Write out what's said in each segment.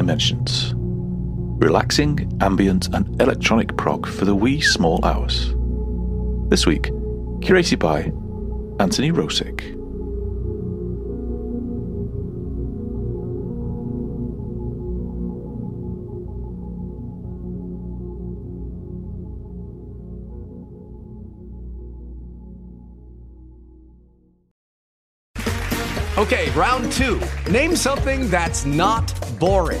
Dimensions. Relaxing, ambient, and electronic prog for the wee small hours. This week, curated by Anthony Rosick. Okay, round two. Name something that's not boring.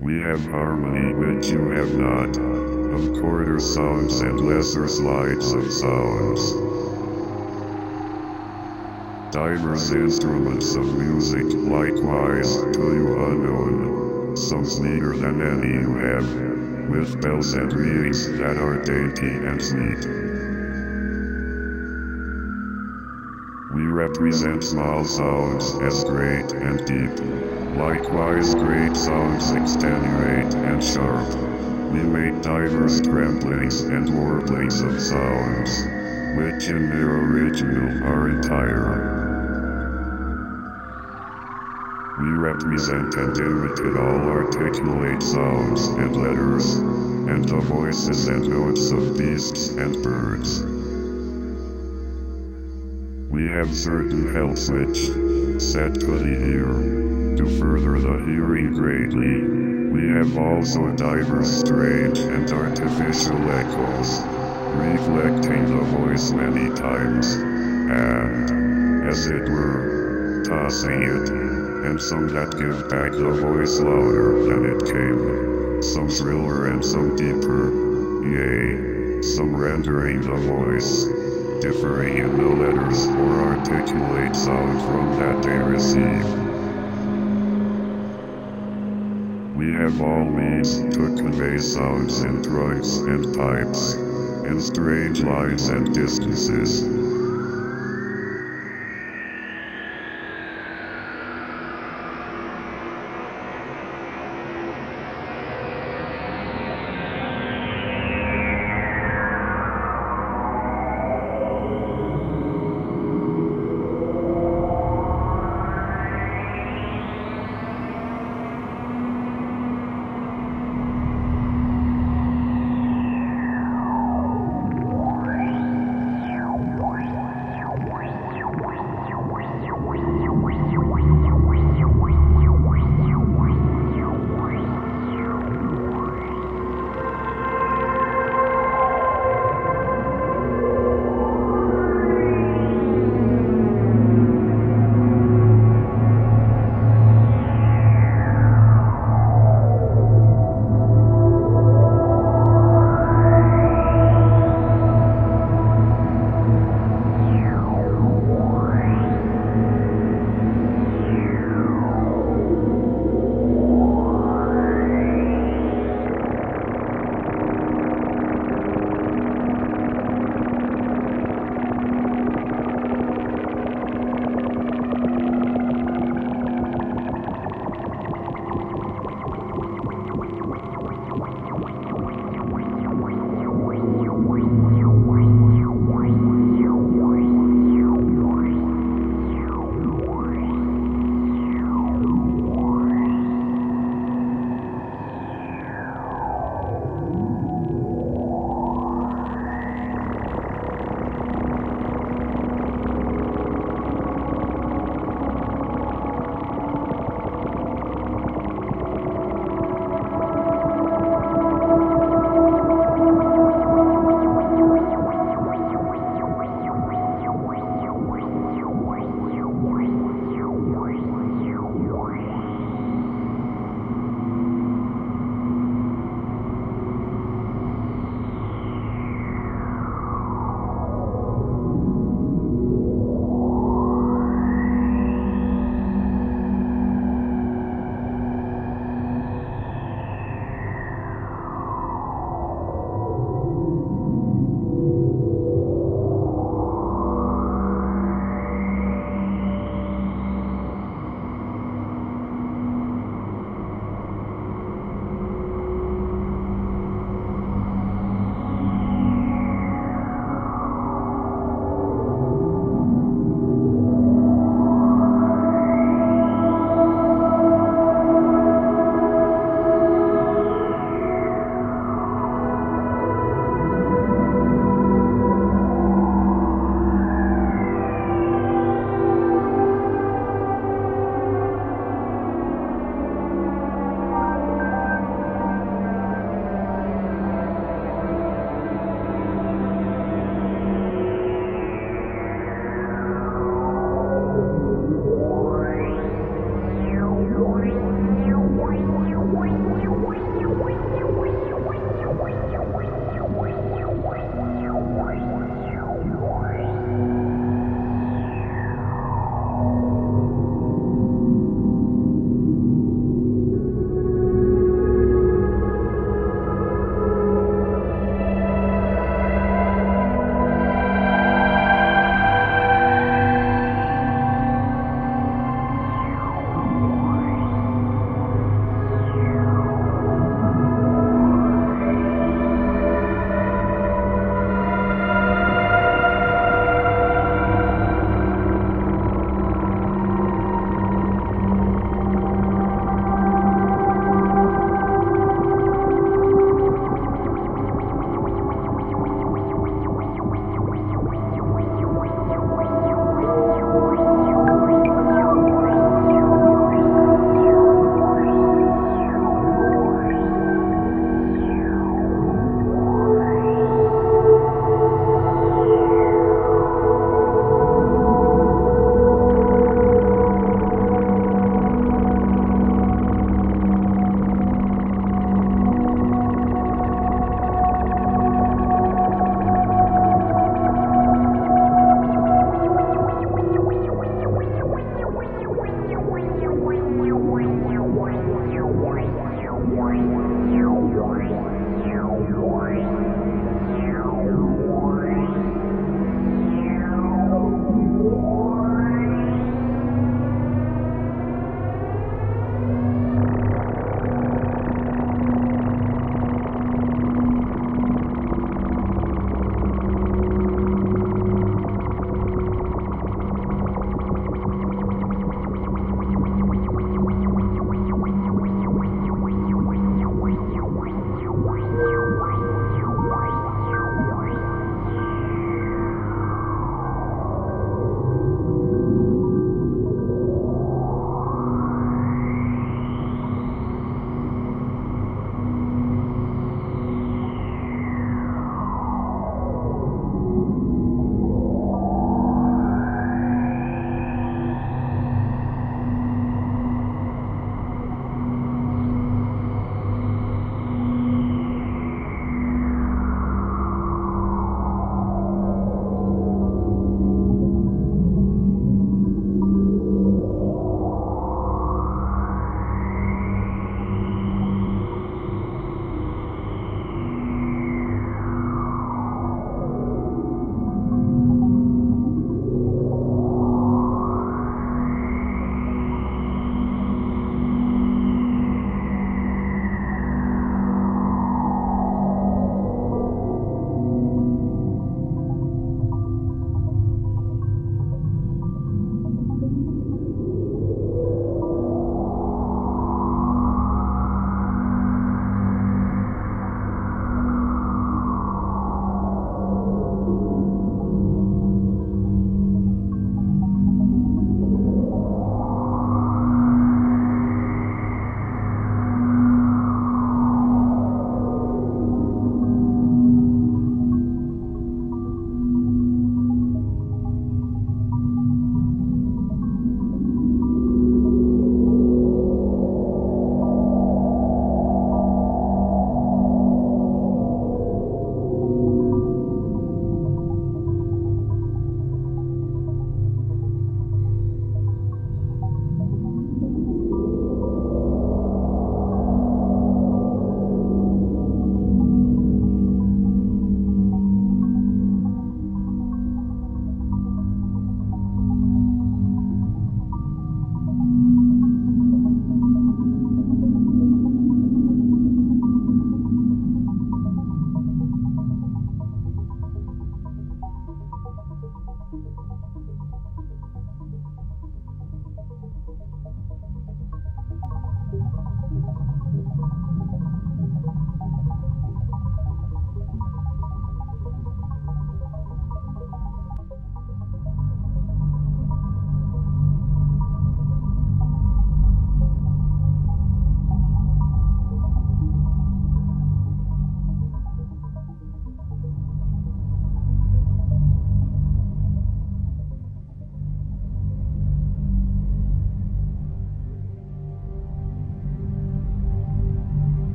We have harmony which you have not, of quarter sounds and lesser slides of sounds. Diverse instruments of music likewise to you unknown, some neater than any you have, with bells and reeds that are dainty and neat. We represent small sounds as great and deep. Likewise great sounds extenuate and sharp. We make diverse tremblings and warblings of sounds, which in their original are entire. We represent and imitate all articulate sounds and letters, and the voices and notes of beasts and birds. We have certain health set to the ear to further the hearing greatly. We have also diverse strange and artificial echoes, reflecting the voice many times, and, as it were, tossing it. And some that give back the voice louder than it came, some shriller and some deeper, yea, some rendering the voice, differing in the letters or articulate sound from that they receive. We have all means to convey sounds in trunks and pipes, in strange lines and distances,